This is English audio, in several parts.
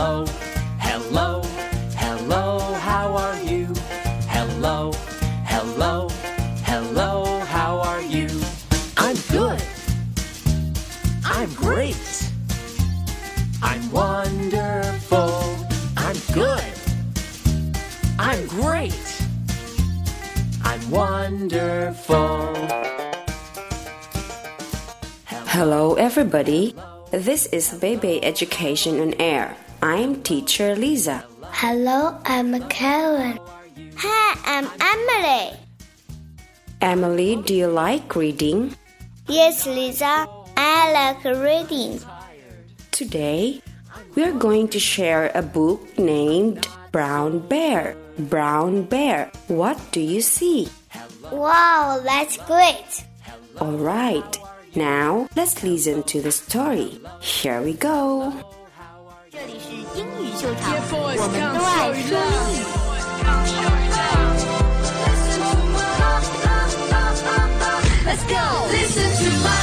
Hello, hello, hello, how are you? Hello, hello, hello, how are you? I'm good. I'm great. I'm wonderful. I'm good. I'm great. I'm wonderful. Hello, everybody. This is Baby Education on Air. I'm teacher Liza. Hello, I'm Karen. Hi, I'm Emily. Emily, do you like reading? Yes, Liza, I like reading. Today, we're going to share a book named Brown Bear. Brown Bear, what do you see? Wow, that's great. All right, now let's listen to the story. Here we go. 这里是英语秀场，我们都爱说英语。Let's go. Listen to my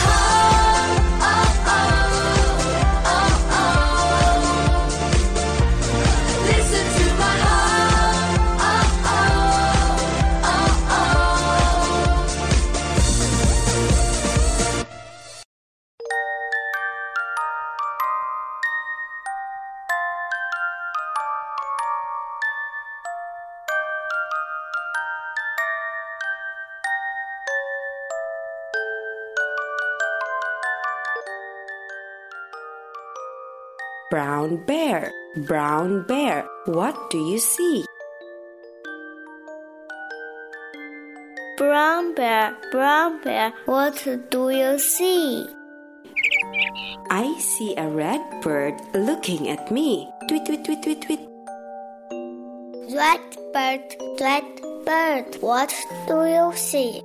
Brown Bear. Brown Bear, what do you see? Brown bear, brown bear, what do you see? I see a red bird looking at me. Tweet, tweet, tweet, tweet, tweet. Red bird, red bird, what do you see?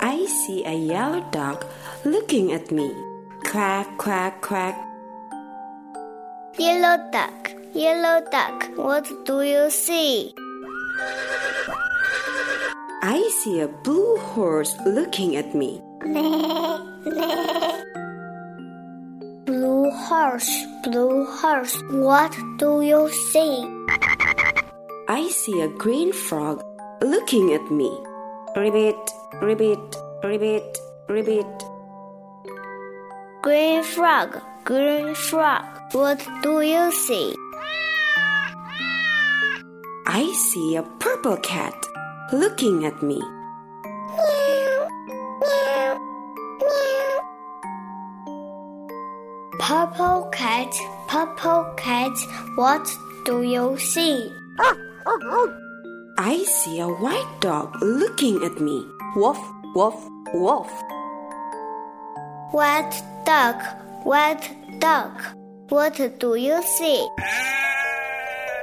I see a yellow dog looking at me. Quack, quack, quack. Yellow duck, yellow duck, what do you see? I see a blue horse looking at me. Blue horse, blue horse, what do you see? I see a green frog looking at me. Ribbit, ribbit, ribbit, ribbit. Green frog, green frog, what do you see? I see a purple cat looking at me. Purple cat, purple cat, what do you see? I see a white dog looking at me. Woof, woof, woof. White duck, white duck, what do you see?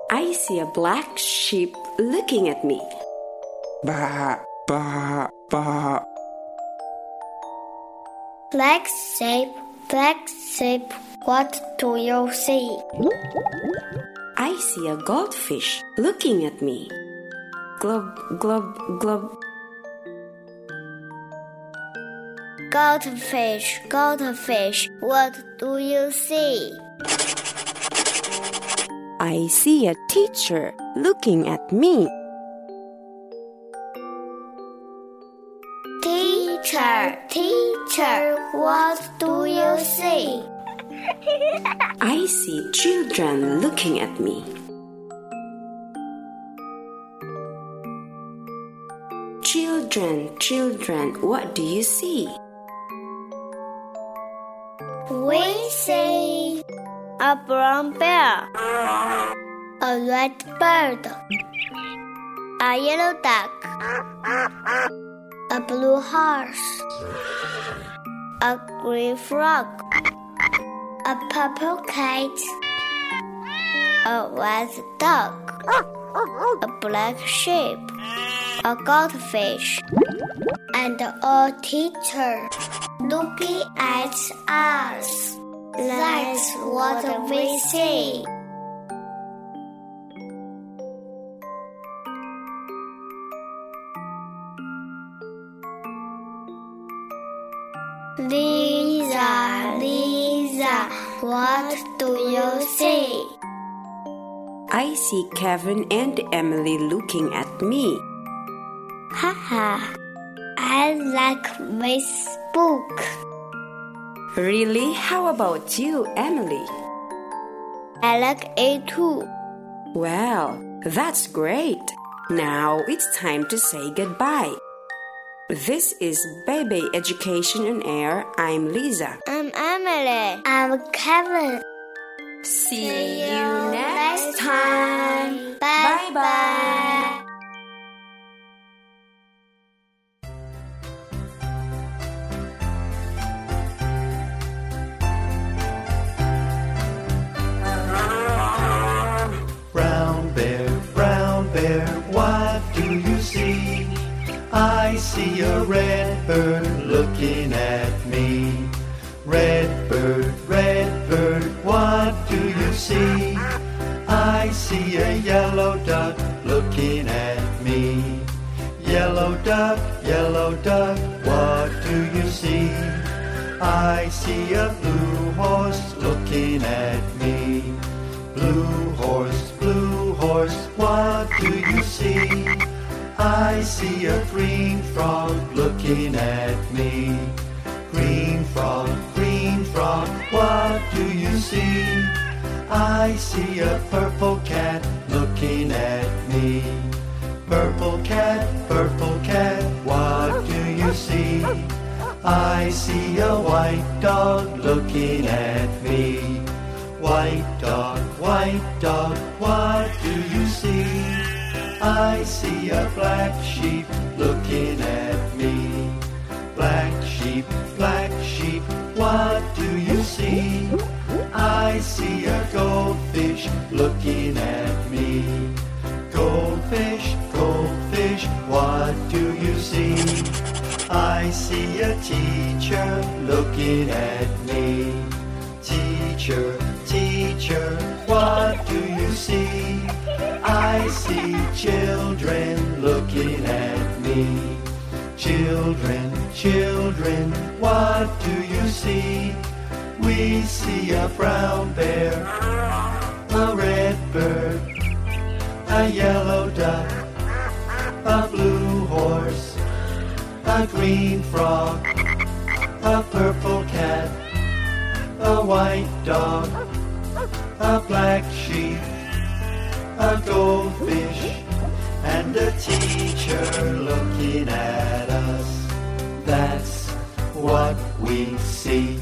I see a black sheep looking at me. Ba, ba, ba. Black sheep, black sheep, what do you see? I see a goldfish looking at me. Glub, glub, glub. Goldfish, goldfish, what do you see? I see a teacher looking at me. Teacher, teacher, what do you see? I see children looking at me. Children, children, what do you see? We see a brown bear, a red bird, a yellow duck, a blue horse, a green frog, a purple cat, a white dog, a black sheep, a goldfish, and a teacher looking at us. That's what we see. Liza, Liza, what do you see? I see Kevin and Emily looking at me. Haha, I like this book. Really? How about you, Emily? I like it too. Well, that's great. Now it's time to say goodbye. This is Baby Education on Air. I'm Liza. I'm Emily. I'm Kevin. See you next time. Bye bye. Brown red bird looking at me. Red bird, red bird, what do you see? I see a yellow duck looking at me. Yellow duck, yellow duck, what do you see? I see a blue horse looking at me. Blue horse, blue horse, what do you see? I see a green frog looking at me. Green frog, green frog, what do you see? I see a purple cat looking at me. Purple cat, purple cat, what do you see? I see a white dog looking at me. White dog, white dog, what do you see? I see a black sheep looking at me. Black sheep, black sheep, what do you see? I see a goldfish looking at me. Goldfish, goldfish, what do you see? I see a teacher looking at me. Teacher, teacher, what do you see? I see Children, children, what do you see? We see a brown bear, a red bird, a yellow duck, a blue horse, a green frog, a purple cat, a white dog, a black sheep, a goldfish, and a teacher looking at. That's what we see.